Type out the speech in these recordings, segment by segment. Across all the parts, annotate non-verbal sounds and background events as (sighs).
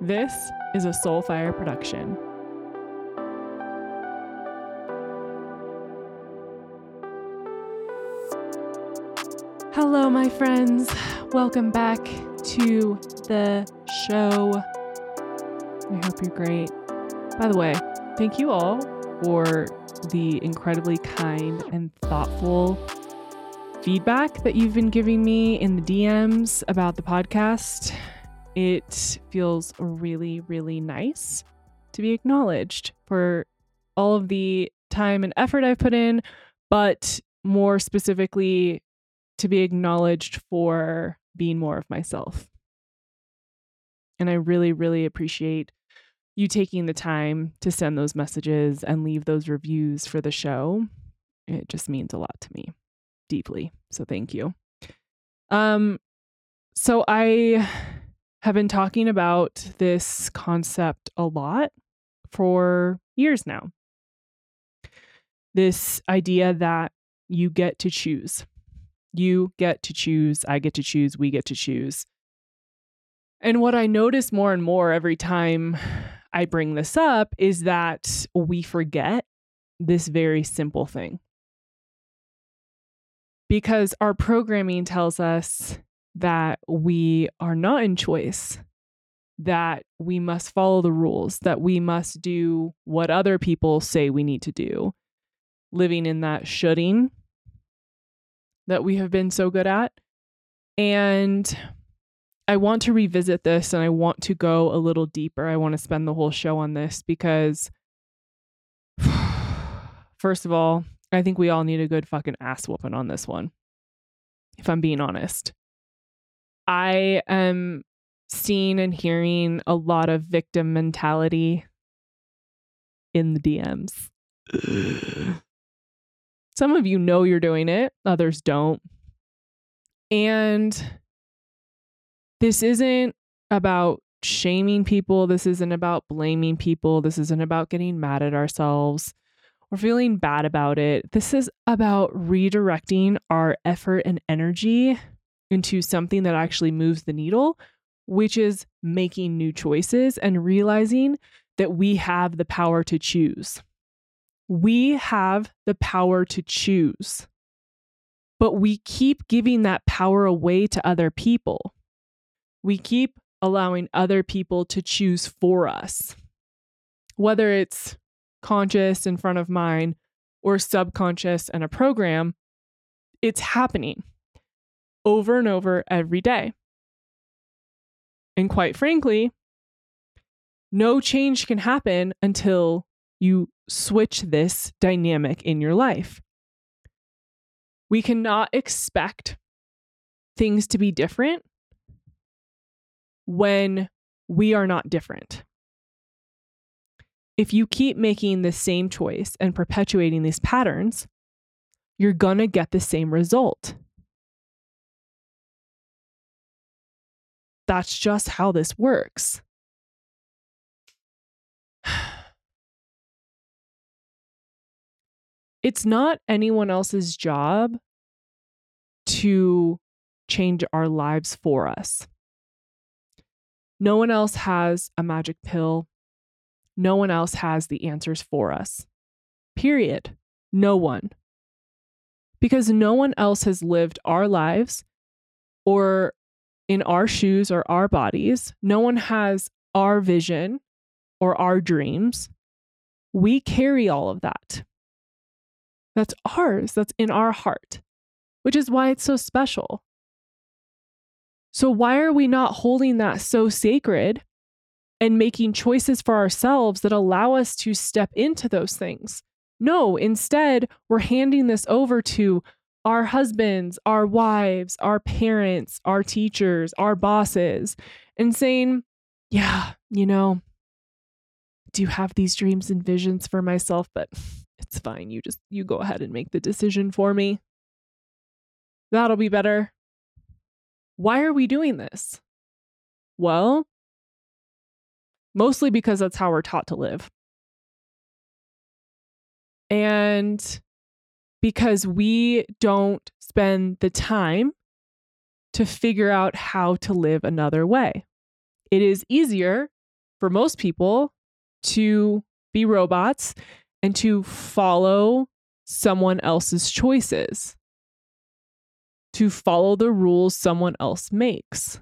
This is a Soulfire production. Hello, my friends. Welcome back to the show. I hope you're great. By the way, thank you all for the incredibly kind and thoughtful feedback that you've been giving me in the DMs about the podcast. It feels really, really nice to be acknowledged for all of the time and effort I've put in, but more specifically, to be acknowledged for being more of myself. And I really, really appreciate you taking the time to send those messages and leave those reviews for the show. It just means a lot to me deeply. So thank you. Um so I have been talking about this concept a lot for years now. This idea that you get to choose you get to choose, I get to choose, we get to choose. And what I notice more and more every time I bring this up is that we forget this very simple thing. Because our programming tells us that we are not in choice, that we must follow the rules, that we must do what other people say we need to do, living in that shoulding that we have been so good at. And I want to revisit this and I want to go a little deeper. I want to spend the whole show on this because, (sighs) first of all, I think we all need a good fucking ass whooping on this one, if I'm being honest. I am seeing and hearing a lot of victim mentality in the DMs. (gasps) Some of you know you're doing it, others don't. And this isn't about shaming people. This isn't about blaming people. This isn't about getting mad at ourselves or feeling bad about it. This is about redirecting our effort and energy into something that actually moves the needle, which is making new choices and realizing that we have the power to choose. We have the power to choose, but we keep giving that power away to other people. We keep allowing other people to choose for us, whether it's conscious in front of mind or subconscious and a program, it's happening over and over every day. And quite frankly, no change can happen until you switch this dynamic in your life. We cannot expect things to be different when we are not different. If you keep making the same choice and perpetuating these patterns, you're going to get the same result. That's just how this works. (sighs) it's not anyone else's job to change our lives for us. No one else has a magic pill. No one else has the answers for us. Period. No one. Because no one else has lived our lives or in our shoes or our bodies. No one has our vision or our dreams. We carry all of that. That's ours, that's in our heart, which is why it's so special. So, why are we not holding that so sacred and making choices for ourselves that allow us to step into those things? No, instead, we're handing this over to our husbands, our wives, our parents, our teachers, our bosses, and saying, Yeah, you know, I do have these dreams and visions for myself, but it's fine. You just you go ahead and make the decision for me. That'll be better. Why are we doing this? Well, mostly because that's how we're taught to live. And because we don't spend the time to figure out how to live another way. It is easier for most people to be robots and to follow someone else's choices, to follow the rules someone else makes,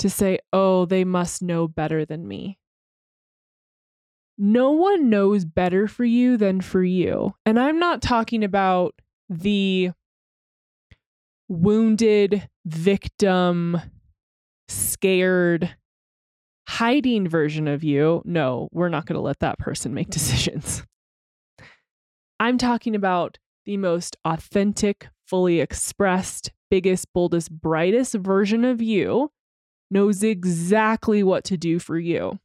to say, oh, they must know better than me. No one knows better for you than for you. And I'm not talking about the wounded, victim, scared, hiding version of you. No, we're not going to let that person make (laughs) decisions. I'm talking about the most authentic, fully expressed, biggest, boldest, brightest version of you knows exactly what to do for you.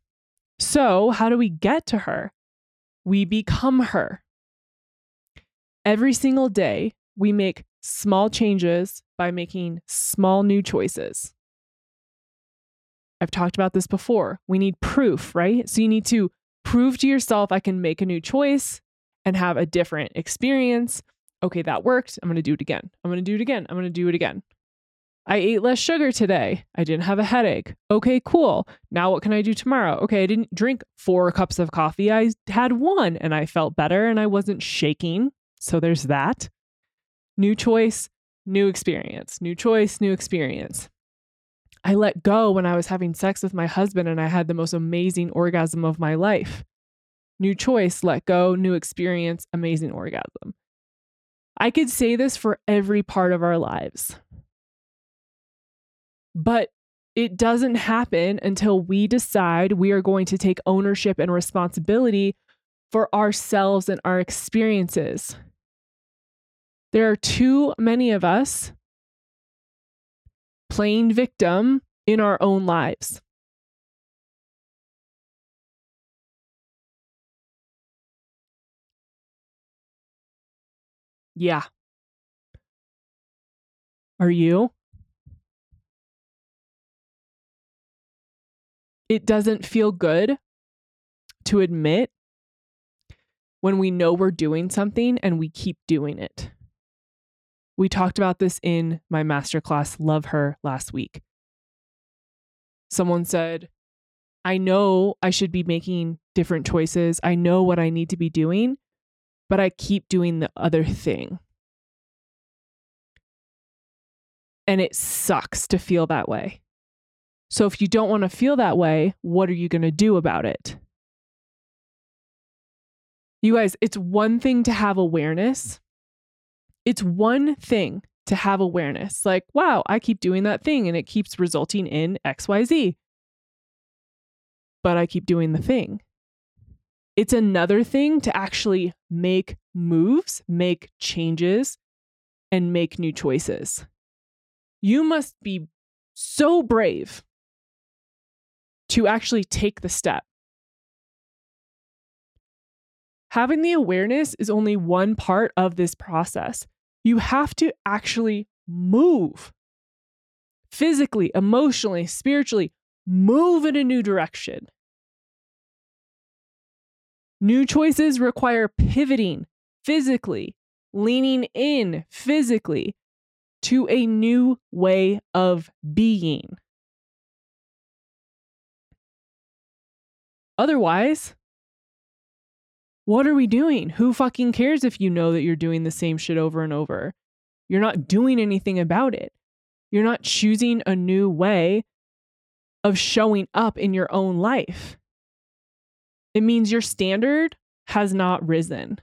So, how do we get to her? We become her. Every single day, we make small changes by making small new choices. I've talked about this before. We need proof, right? So you need to prove to yourself I can make a new choice and have a different experience. Okay, that worked. I'm going to do it again. I'm going to do it again. I'm going to do it again. I ate less sugar today. I didn't have a headache. Okay, cool. Now what can I do tomorrow? Okay, I didn't drink four cups of coffee. I had one and I felt better and I wasn't shaking. So there's that. New choice, new experience. New choice, new experience. I let go when I was having sex with my husband and I had the most amazing orgasm of my life. New choice, let go, new experience, amazing orgasm. I could say this for every part of our lives. But it doesn't happen until we decide we are going to take ownership and responsibility for ourselves and our experiences. There are too many of us playing victim in our own lives. Yeah. Are you? It doesn't feel good to admit when we know we're doing something and we keep doing it. We talked about this in my masterclass, Love Her, last week. Someone said, I know I should be making different choices. I know what I need to be doing, but I keep doing the other thing. And it sucks to feel that way. So if you don't want to feel that way, what are you going to do about it? You guys, it's one thing to have awareness it's one thing to have awareness like, wow, I keep doing that thing and it keeps resulting in XYZ. But I keep doing the thing. It's another thing to actually make moves, make changes, and make new choices. You must be so brave to actually take the step. Having the awareness is only one part of this process. You have to actually move physically, emotionally, spiritually, move in a new direction. New choices require pivoting physically, leaning in physically to a new way of being. Otherwise, what are we doing? Who fucking cares if you know that you're doing the same shit over and over? You're not doing anything about it. You're not choosing a new way of showing up in your own life. It means your standard has not risen.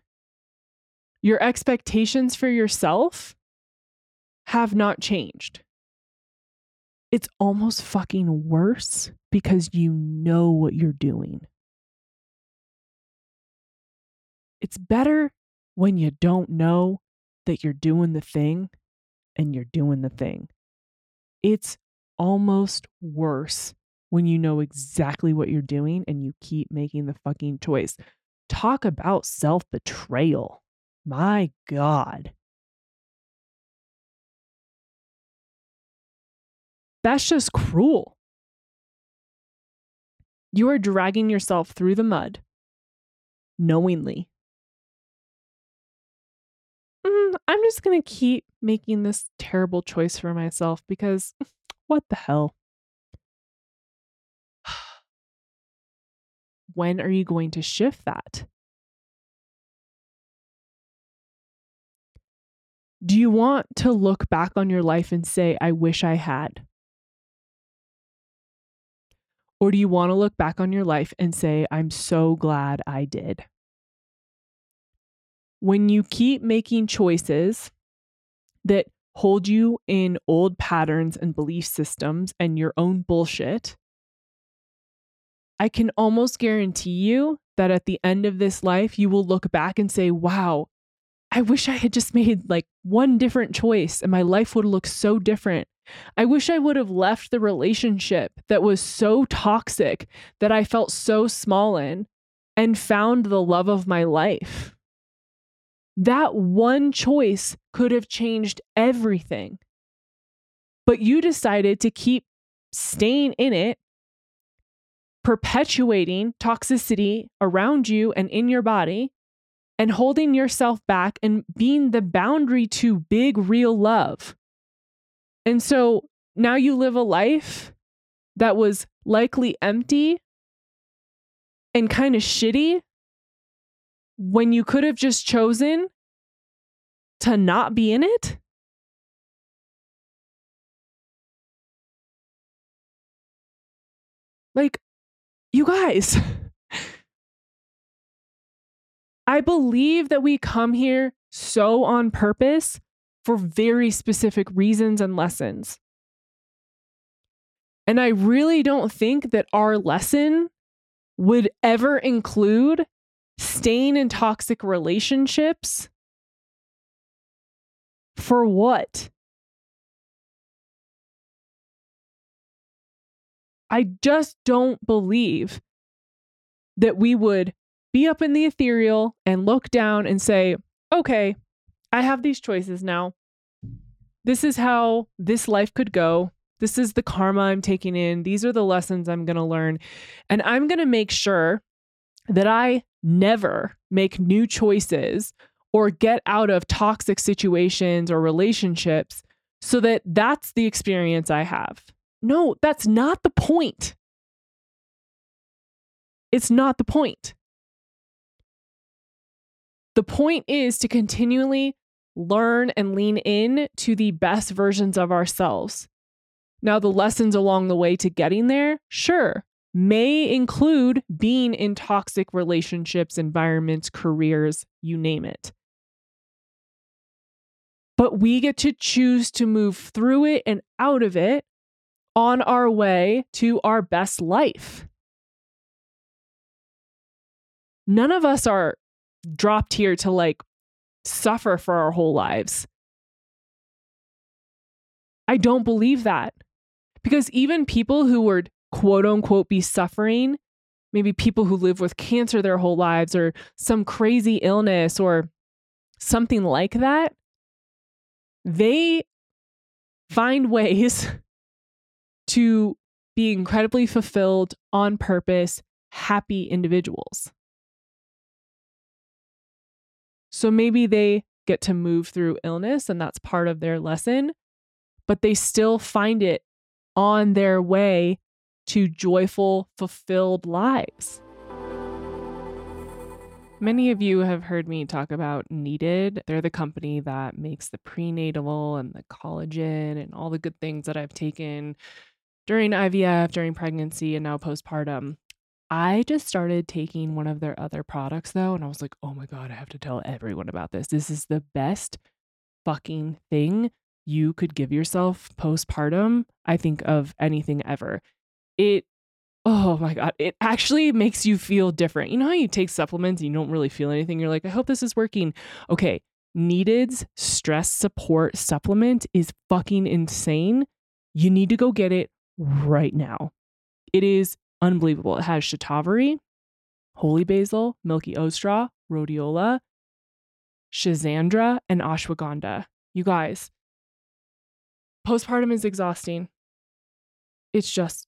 Your expectations for yourself have not changed. It's almost fucking worse because you know what you're doing. It's better when you don't know that you're doing the thing and you're doing the thing. It's almost worse when you know exactly what you're doing and you keep making the fucking choice. Talk about self betrayal. My God. That's just cruel. You are dragging yourself through the mud knowingly mm, I'm just going to keep making this terrible choice for myself because (laughs) what the hell? (sighs) when are you going to shift that? Do you want to look back on your life and say, I wish I had? Or do you want to look back on your life and say, I'm so glad I did? When you keep making choices that hold you in old patterns and belief systems and your own bullshit, I can almost guarantee you that at the end of this life, you will look back and say, wow, I wish I had just made like one different choice and my life would look so different. I wish I would have left the relationship that was so toxic that I felt so small in and found the love of my life. That one choice could have changed everything. But you decided to keep staying in it, perpetuating toxicity around you and in your body, and holding yourself back and being the boundary to big, real love. And so now you live a life that was likely empty and kind of shitty when you could have just chosen to not be in it? Like, you guys, (laughs) I believe that we come here so on purpose for very specific reasons and lessons. And I really don't think that our lesson would ever include staying in toxic relationships. For what? I just don't believe that we would be up in the ethereal and look down and say, okay, I have these choices now this is how this life could go. This is the karma I'm taking in. These are the lessons I'm going to learn. And I'm going to make sure that I never make new choices or get out of toxic situations or relationships so that that's the experience I have. No, that's not the point. It's not the point. The point is to continually learn and lean in to the best versions of ourselves. Now, the lessons along the way to getting there, sure, may include being in toxic relationships, environments, careers, you name it. But we get to choose to move through it and out of it on our way to our best life. None of us are dropped here to like suffer for our whole lives. I don't believe that. Because even people who would quote unquote be suffering, maybe people who live with cancer their whole lives or some crazy illness or something like that, they find ways (laughs) to be incredibly fulfilled, on purpose, happy individuals. So maybe they get to move through illness and that's part of their lesson, but they still find it on their way to joyful, fulfilled lives. Many of you have heard me talk about Needed. They're the company that makes the prenatal and the collagen and all the good things that I've taken during IVF, during pregnancy, and now postpartum. I just started taking one of their other products though, and I was like, oh my God, I have to tell everyone about this. This is the best fucking thing you could give yourself postpartum, I think, of anything ever. It, oh my God, it actually makes you feel different. You know how you take supplements and you don't really feel anything? You're like, I hope this is working. Okay, Needed's stress support supplement is fucking insane. You need to go get it right now. It is unbelievable. It has shatavari, holy basil, milky ostra, rhodiola, schizandra, and ashwagandha. You guys, postpartum is exhausting. It's just,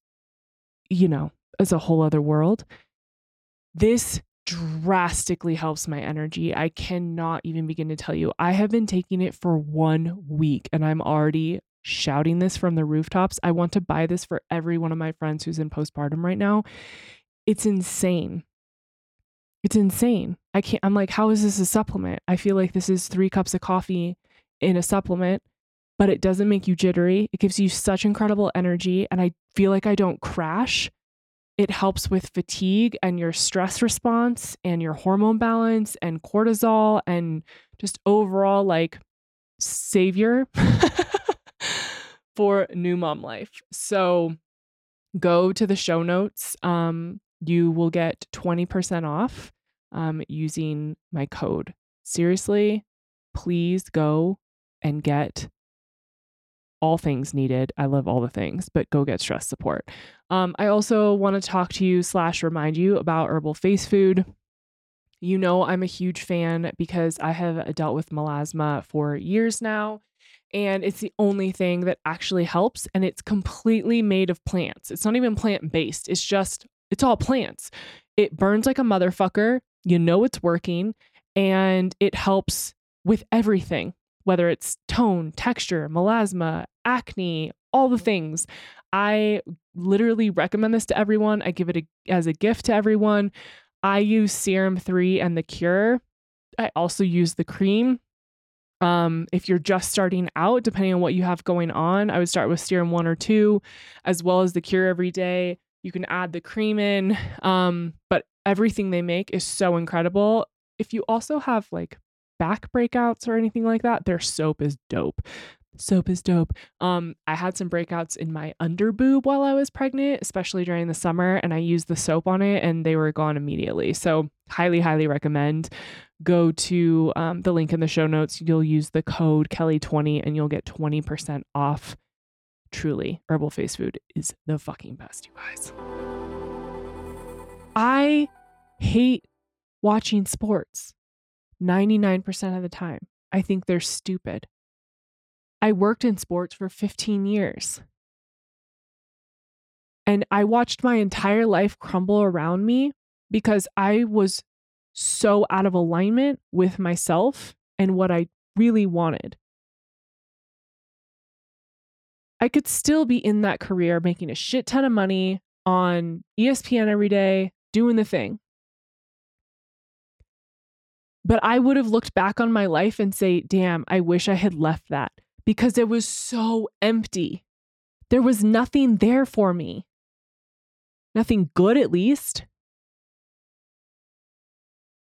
you know, it's a whole other world. This drastically helps my energy. I cannot even begin to tell you. I have been taking it for one week and I'm already shouting this from the rooftops. I want to buy this for every one of my friends who's in postpartum right now. It's insane. It's insane. I can't, I'm like, how is this a supplement? I feel like this is three cups of coffee in a supplement, but it doesn't make you jittery. It gives you such incredible energy. And I feel like I don't crash. It helps with fatigue and your stress response and your hormone balance and cortisol and just overall like savior (laughs) for new mom life. So go to the show notes. Um, you will get 20% off um, using my code. Seriously, please go and get all things needed. I love all the things, but go get stress support. Um, I also want to talk to you slash remind you about herbal face food. You know, I'm a huge fan because I have dealt with melasma for years now. And it's the only thing that actually helps. And it's completely made of plants. It's not even plant based. It's just, it's all plants. It burns like a motherfucker. You know it's working. And it helps with everything, whether it's tone, texture, melasma, acne, all the things. I literally recommend this to everyone. I give it a, as a gift to everyone. I use Serum 3 and the Cure. I also use the cream. Um, if you're just starting out, depending on what you have going on, I would start with Serum 1 or 2, as well as the Cure every day. You can add the cream in, um, but everything they make is so incredible. If you also have like back breakouts or anything like that, their soap is dope soap is dope. Um, I had some breakouts in my under boob while I was pregnant, especially during the summer, and I used the soap on it and they were gone immediately. So, highly, highly recommend. Go to um, the link in the show notes. You'll use the code KELLI20 and you'll get 20% off. Truly, herbal face food is the fucking best, you guys. I hate watching sports 99% of the time. I think they're stupid. I worked in sports for 15 years. And I watched my entire life crumble around me because I was so out of alignment with myself and what I really wanted. I could still be in that career making a shit ton of money on ESPN every day, doing the thing. But I would have looked back on my life and say, damn, I wish I had left that because it was so empty. There was nothing there for me. Nothing good, at least.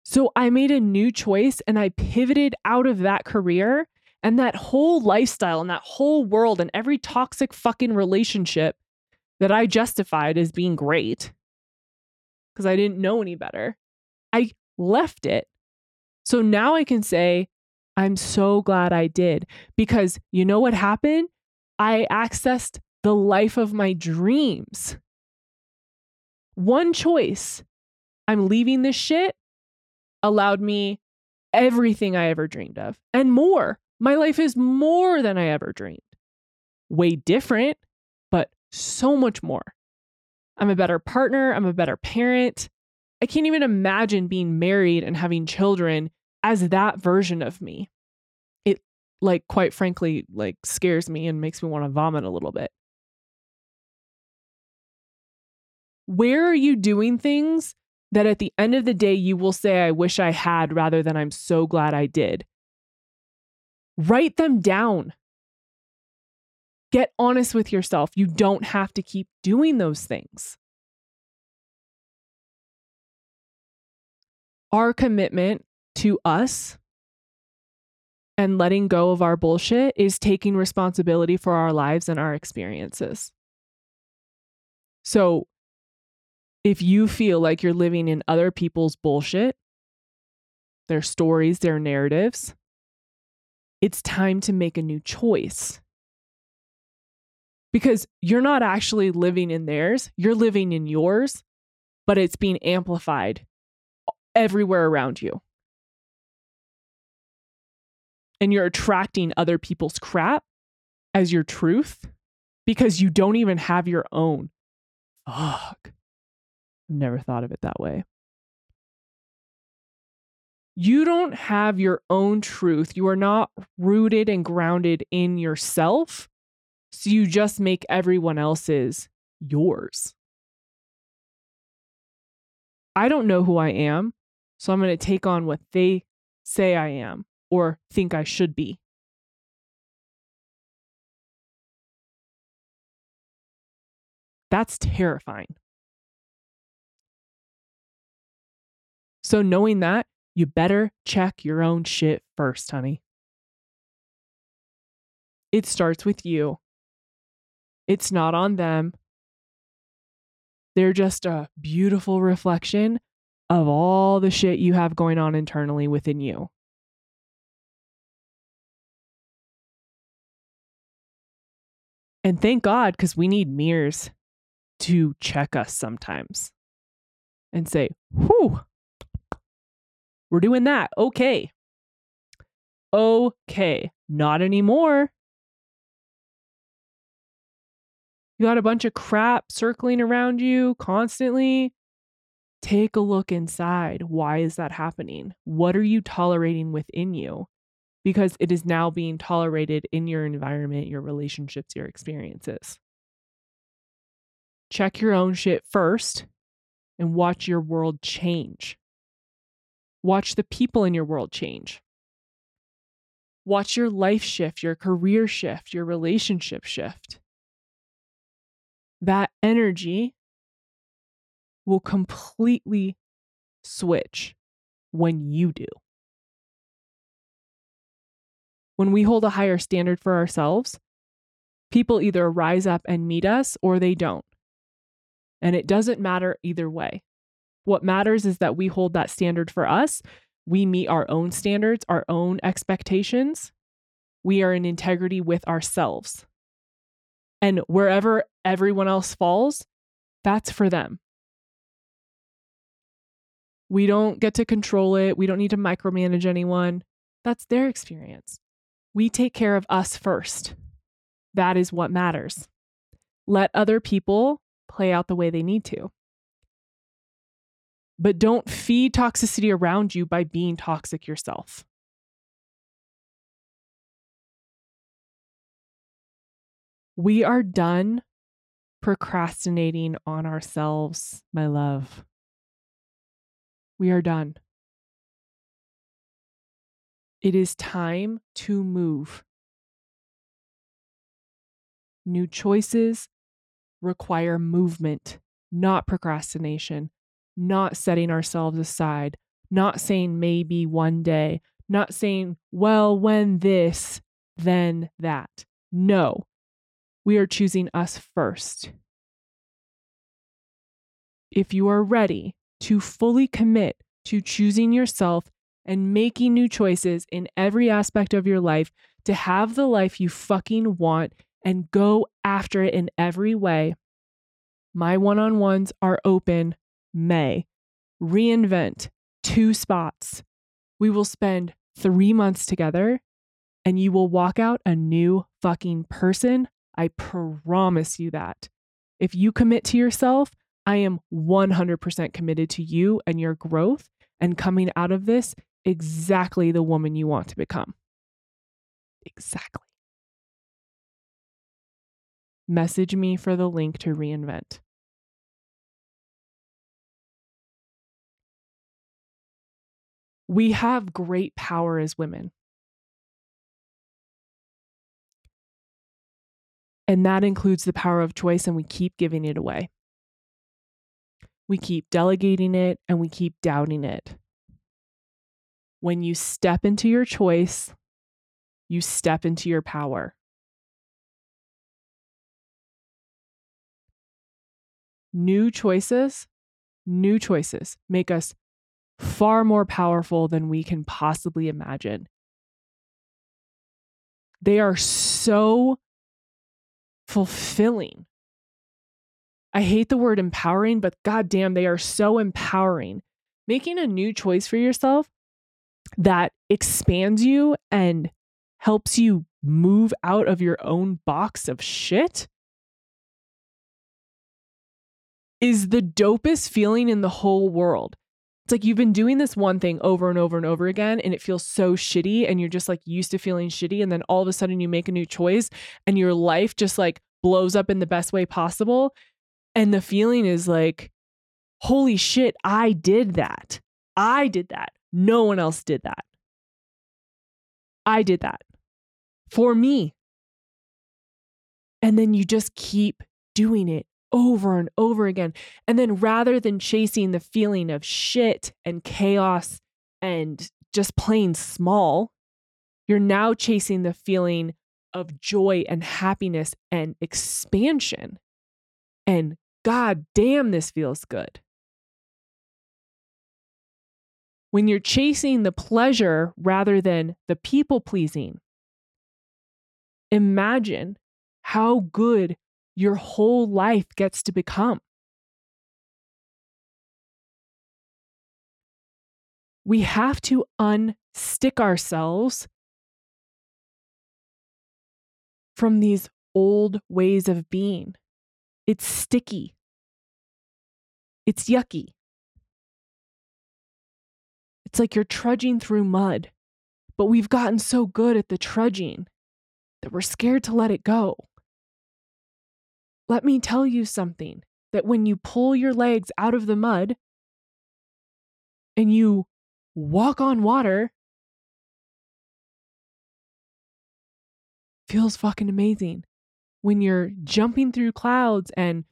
So I made a new choice and I pivoted out of that career and that whole lifestyle and that whole world and every toxic fucking relationship that I justified as being great because I didn't know any better. I left it. So now I can say, I'm so glad I did because you know what happened? I accessed the life of my dreams. One choice, I'm leaving this shit, allowed me everything I ever dreamed of and more. My life is more than I ever dreamed. Way different, but so much more. I'm a better partner. I'm a better parent. I can't even imagine being married and having children as that version of me. It like quite frankly like scares me and makes me want to vomit a little bit. Where are you doing things that at the end of the day you will say I wish I had rather than I'm so glad I did? Write them down. Get honest with yourself. You don't have to keep doing those things. Our commitment to us and letting go of our bullshit is taking responsibility for our lives and our experiences. So, if you feel like you're living in other people's bullshit, their stories, their narratives, it's time to make a new choice. Because you're not actually living in theirs, you're living in yours, but it's being amplified everywhere around you and you're attracting other people's crap as your truth because you don't even have your own. Fuck. I've never thought of it that way. You don't have your own truth. You are not rooted and grounded in yourself. So you just make everyone else's yours. I don't know who I am. So I'm going to take on what they say I am or think I should be. That's terrifying. So, knowing that, you better check your own shit first, honey. It starts with you. It's not on them. They're just a beautiful reflection of all the shit you have going on internally within you. And thank God, because we need mirrors to check us sometimes and say, whew, we're doing that. Okay. Okay. Not anymore. You got a bunch of crap circling around you constantly. Take a look inside. Why is that happening? What are you tolerating within you? Because it is now being tolerated in your environment, your relationships, your experiences. Check your own shit first and watch your world change. Watch the people in your world change. Watch your life shift, your career shift, your relationship shift. That energy will completely switch when you do. When we hold a higher standard for ourselves, people either rise up and meet us or they don't. And it doesn't matter either way. What matters is that we hold that standard for us. We meet our own standards, our own expectations. We are in integrity with ourselves. And wherever everyone else falls, that's for them. We don't get to control it. We don't need to micromanage anyone. That's their experience. We take care of us first. That is what matters. Let other people play out the way they need to. But don't feed toxicity around you by being toxic yourself. We are done procrastinating on ourselves, my love. We are done. It is time to move. New choices require movement, not procrastination, not setting ourselves aside, not saying maybe one day, not saying, well, when this, then that. No, we are choosing us first. If you are ready to fully commit to choosing yourself and making new choices in every aspect of your life to have the life you fucking want and go after it in every way, my one on ones are open May. Reinvent two spots. We will spend three months together and you will walk out a new fucking person. I promise you that. If you commit to yourself, I am 100% committed to you and your growth and coming out of this exactly the woman you want to become. Exactly. Message me for the link to reinvent. We have great power as women. And that includes the power of choice, and we keep giving it away. We keep delegating it and we keep doubting it. When you step into your choice, you step into your power. New choices, new choices make us far more powerful than we can possibly imagine. They are so fulfilling. I hate the word empowering, but goddamn, they are so empowering. Making a new choice for yourself that expands you and helps you move out of your own box of shit is the dopest feeling in the whole world. It's like you've been doing this one thing over and over and over again, and it feels so shitty, and you're just like used to feeling shitty. And then all of a sudden, you make a new choice, and your life just like blows up in the best way possible. And the feeling is like, holy shit, I did that. I did that. No one else did that. I did that for me. And then you just keep doing it over and over again. And then rather than chasing the feeling of shit and chaos and just plain small, you're now chasing the feeling of joy and happiness and expansion. And God damn, this feels good. When you're chasing the pleasure rather than the people pleasing, imagine how good your whole life gets to become. We have to unstick ourselves from these old ways of being. It's sticky. It's yucky. It's like you're trudging through mud, but we've gotten so good at the trudging that we're scared to let it go. Let me tell you something that when you pull your legs out of the mud and you walk on water, feels fucking amazing. When you're jumping through clouds and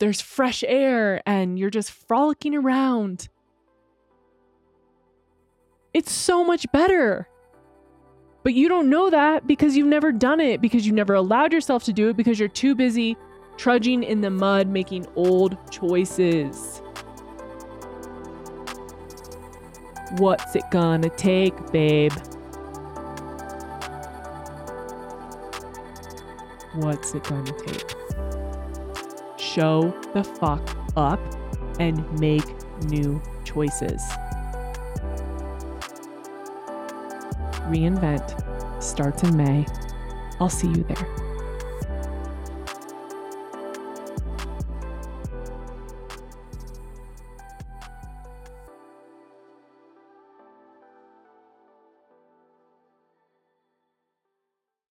there's fresh air and you're just frolicking around it's so much better. But you don't know that because you've never done it, because you never allowed yourself to do it, because you're too busy trudging in the mud making old choices. What's it gonna take, babe? What's it gonna take? Show the fuck up and make new choices. Reinvent starts in May. I'll see you there.